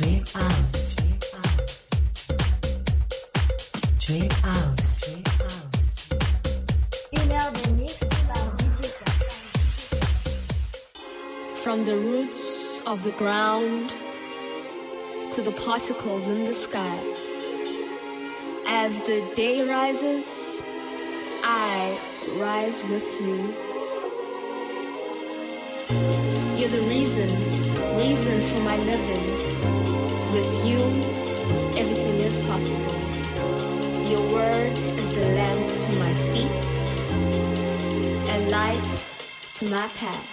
Mix From the roots of the ground to the particles in the sky. As the day rises, I rise with you. You're the reason, reason for my living possible. Your word is the lamp to my feet and light to my path.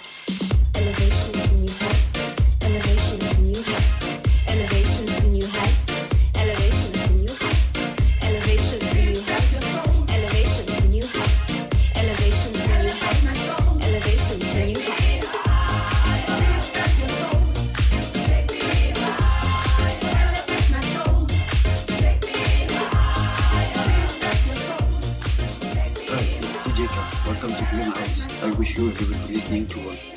Elevation to new heights. you will be listening to one.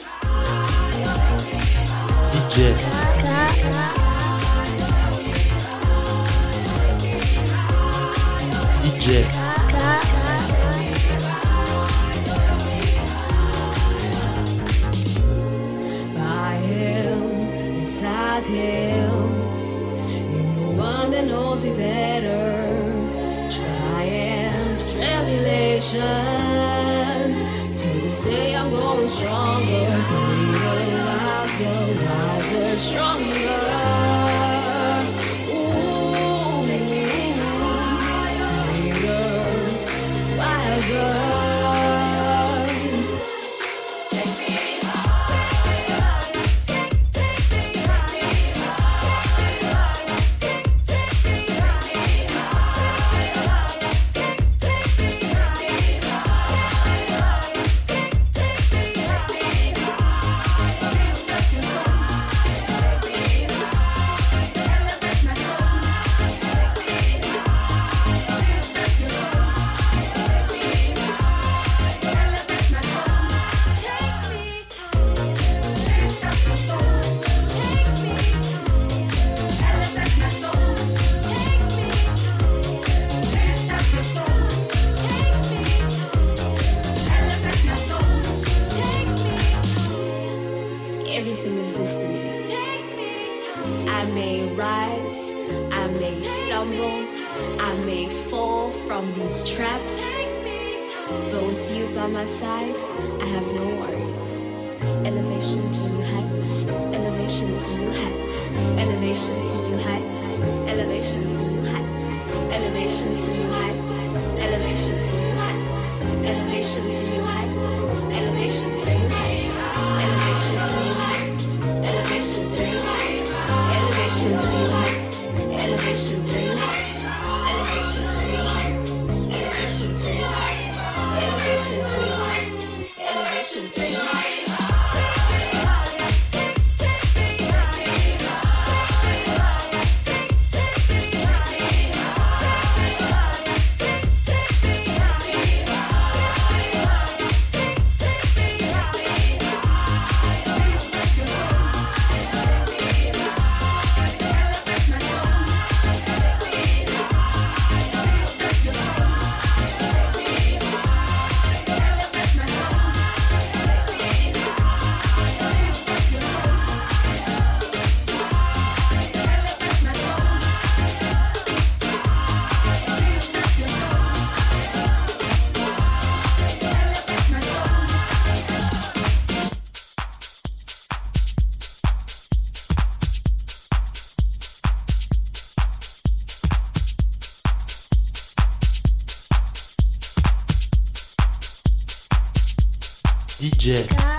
jet.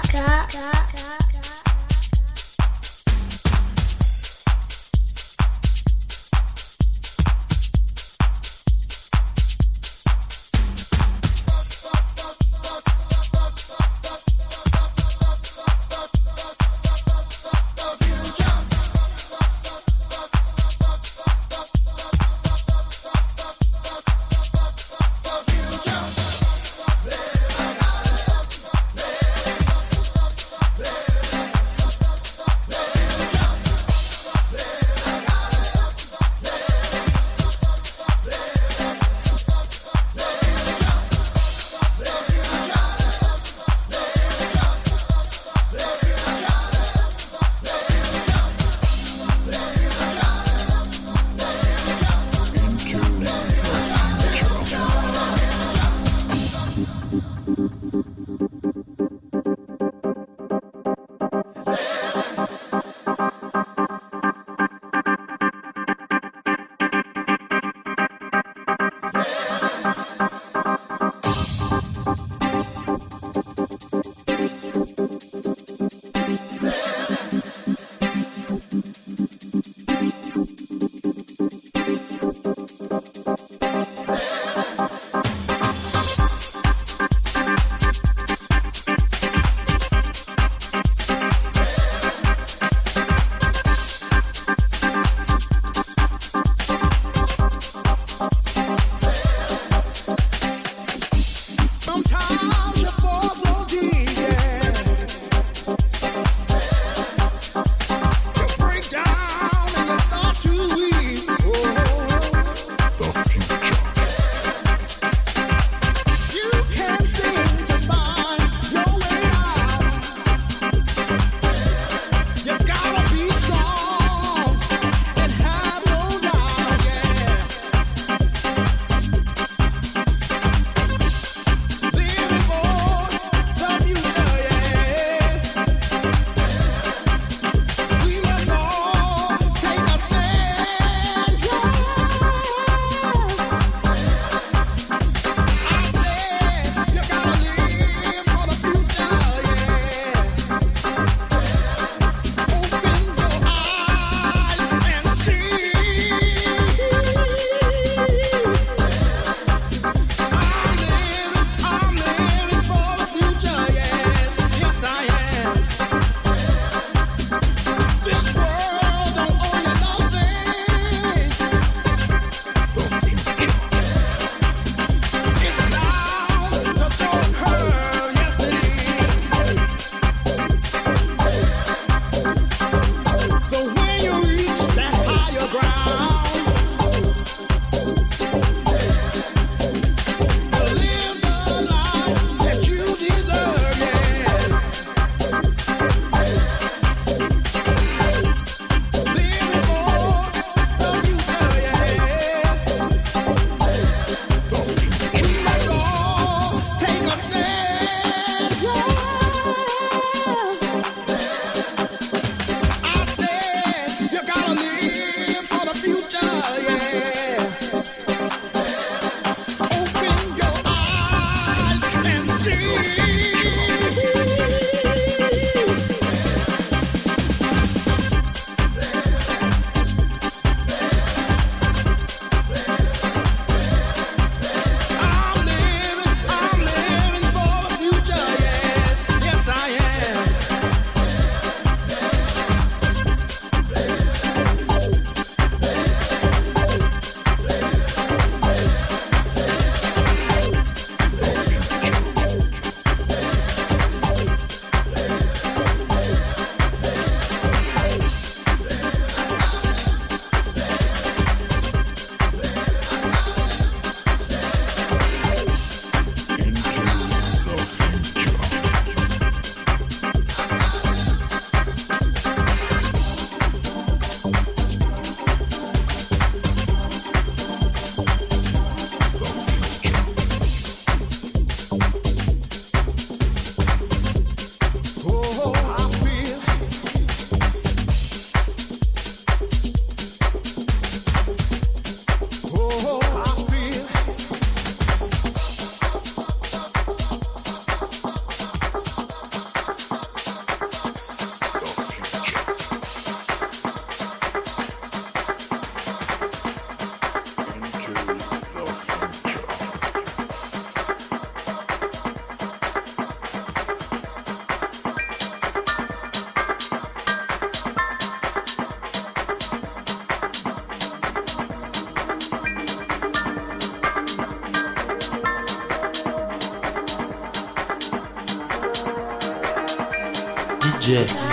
DJ,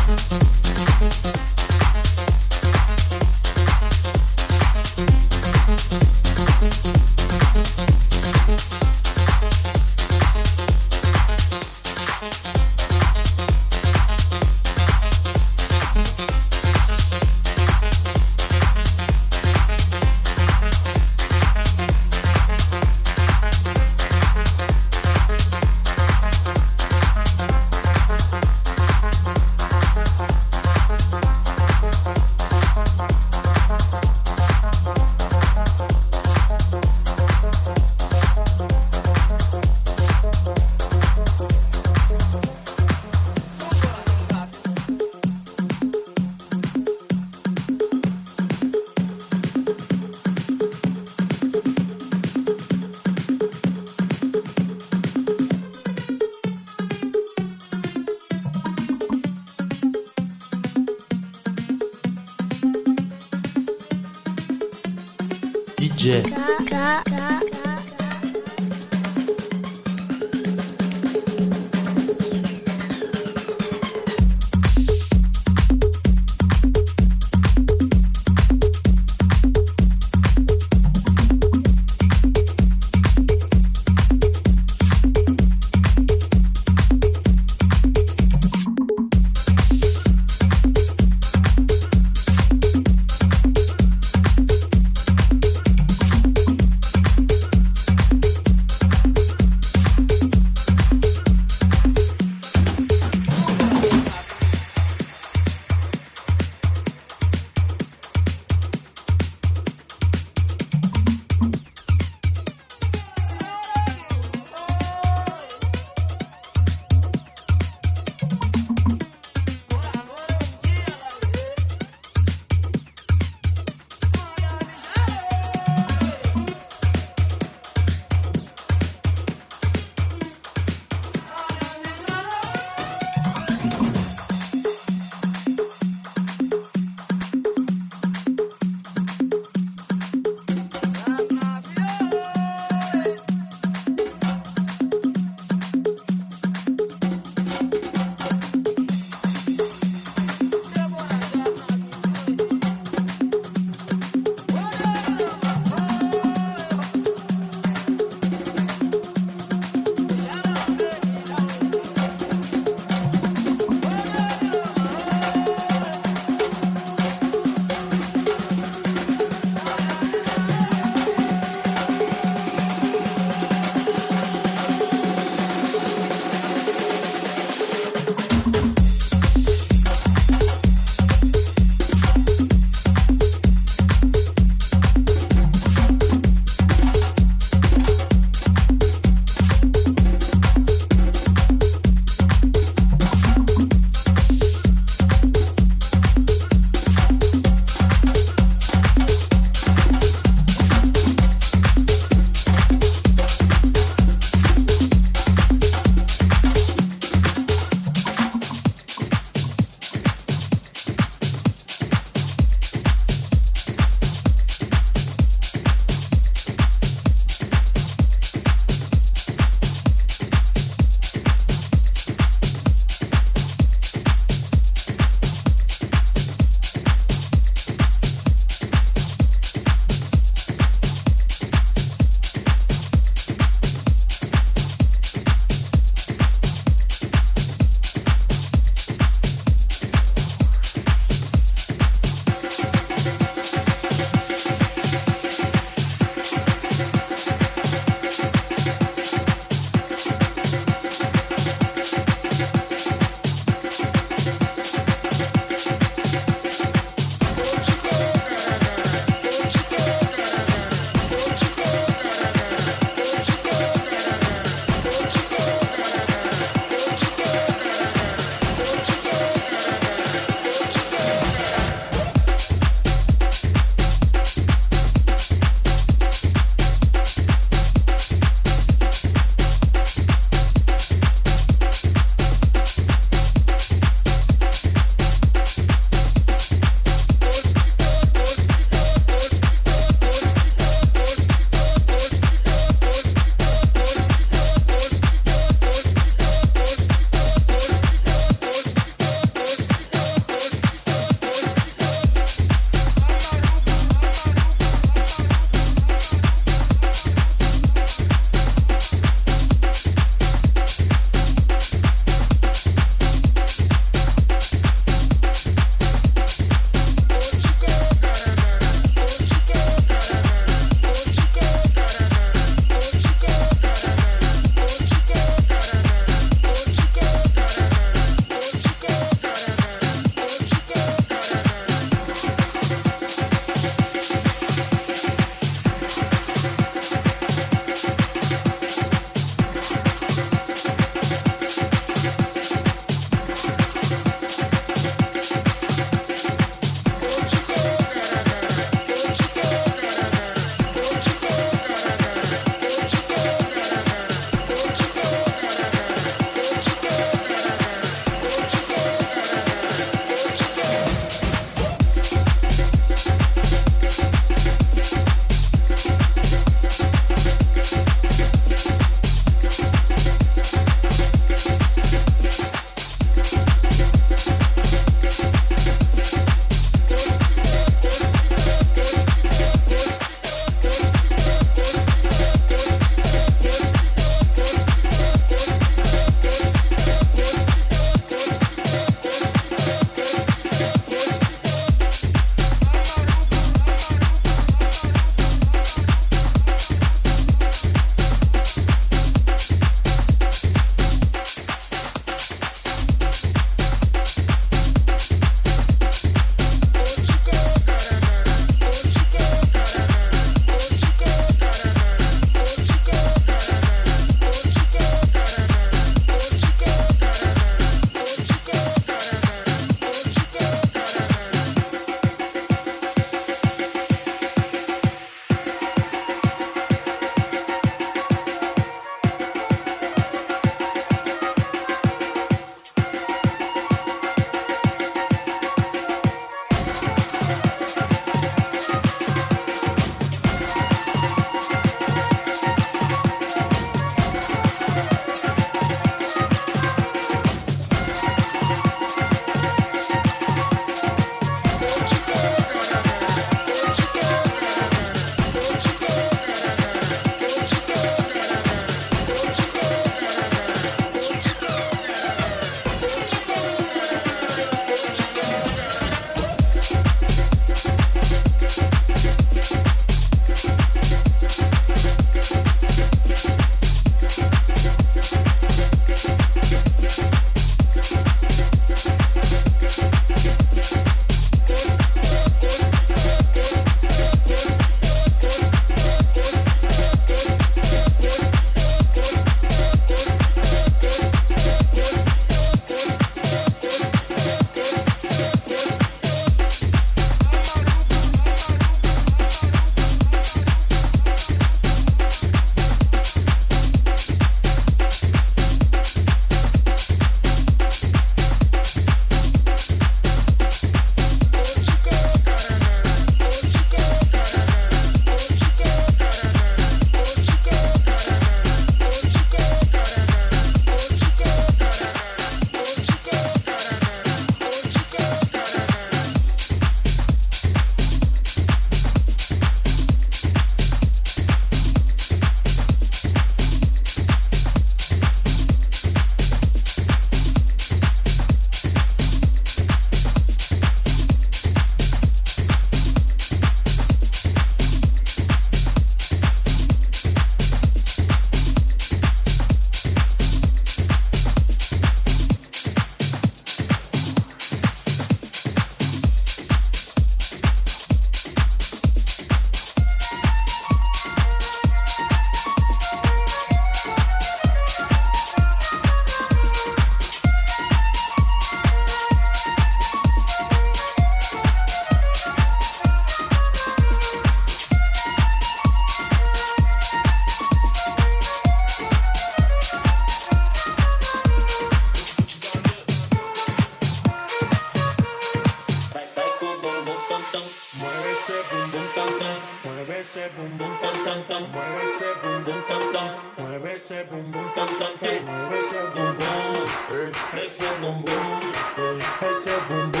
boom boom. Esse.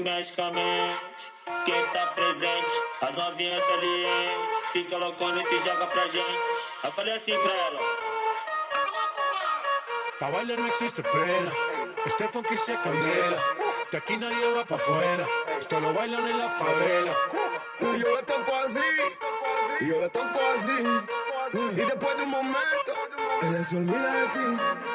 magicamente. Quem tá presente, as novinhas ali, Fica loucona e se joga pra gente. Eu falei assim pra ela. Pa' bailar não existe pena. Este funk se candela. De aqui não va pra fora. Estou no bailan na la favela. E eu la toco e Y yo la toco depois Y de um momento, ella se olvida de ti.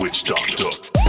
DJ.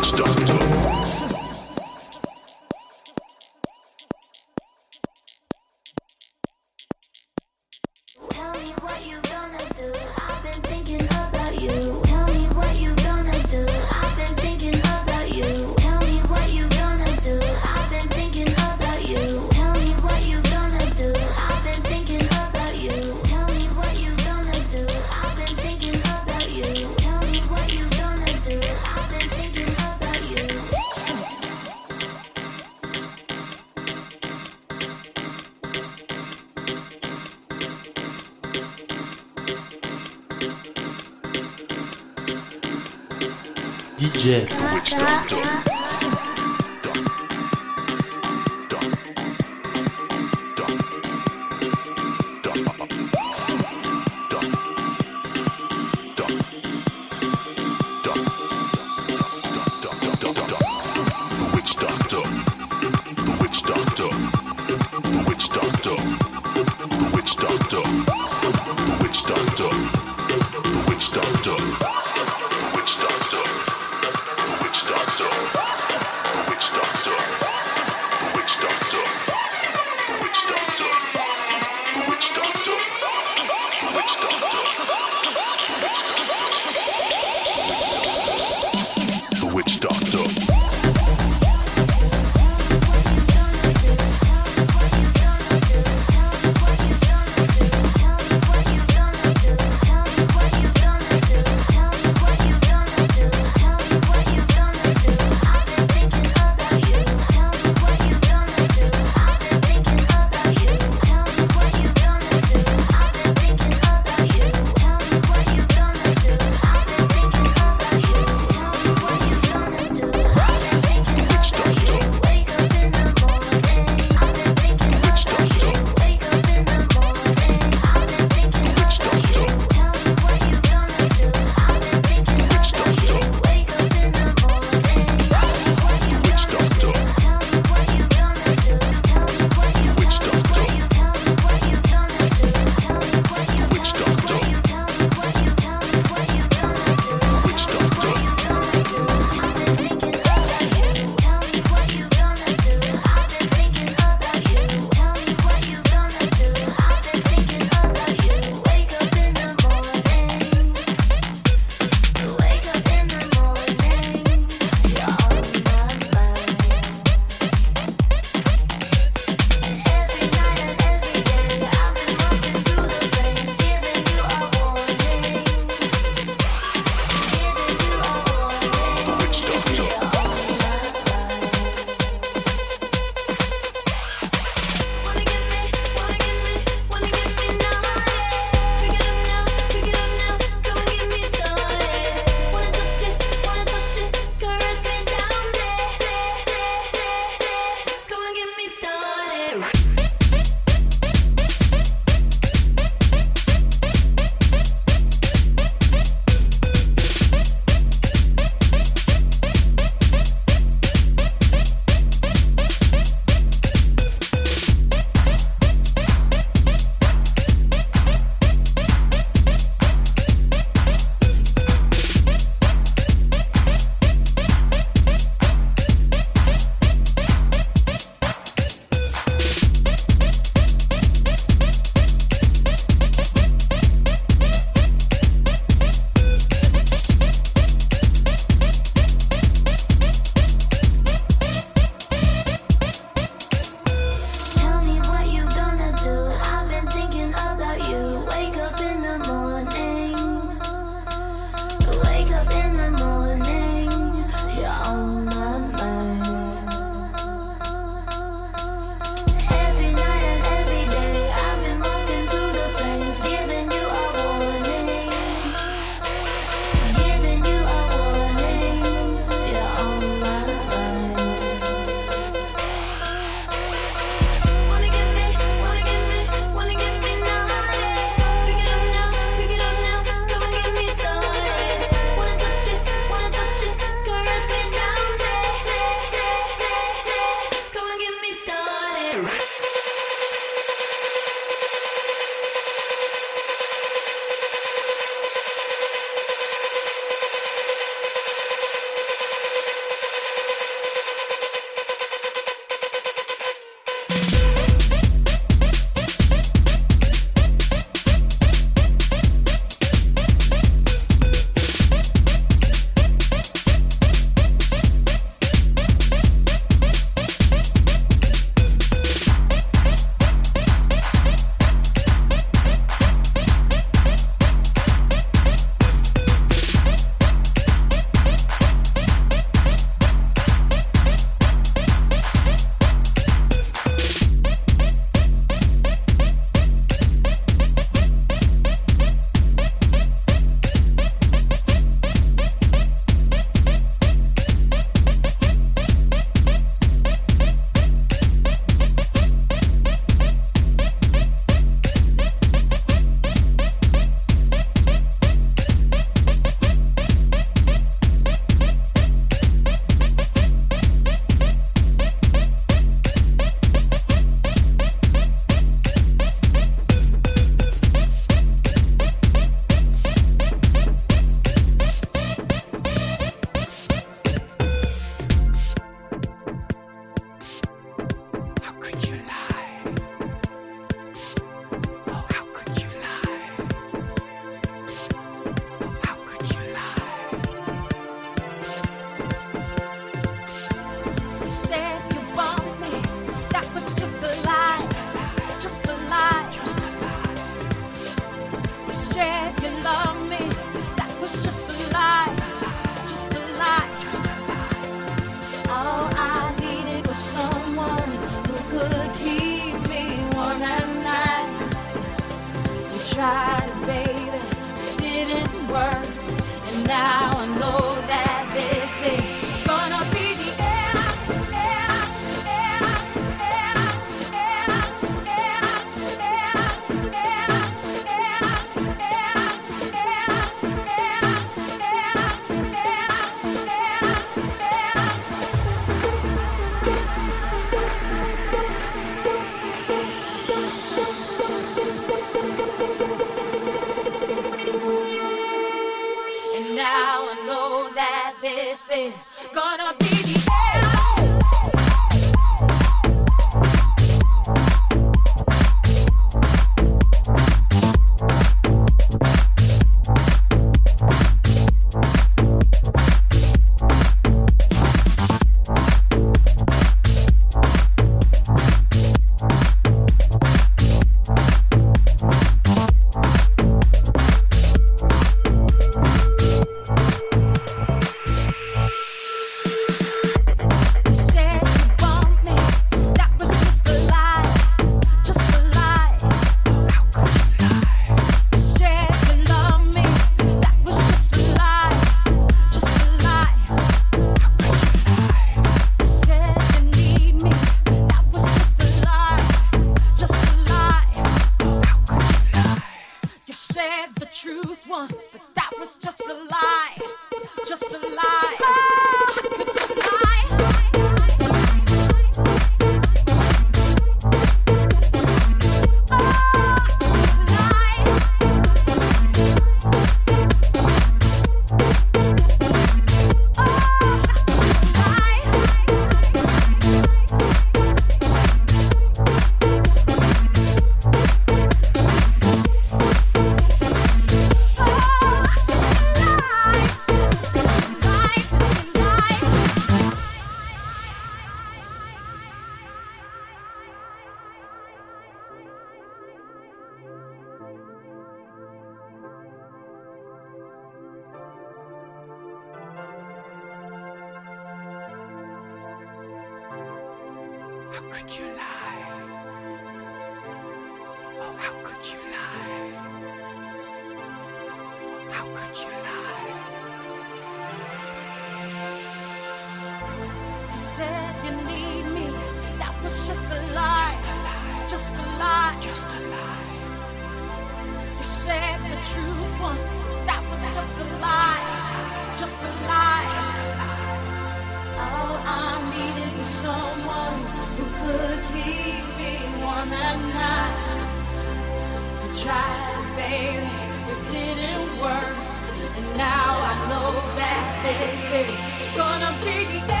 Gonna be there.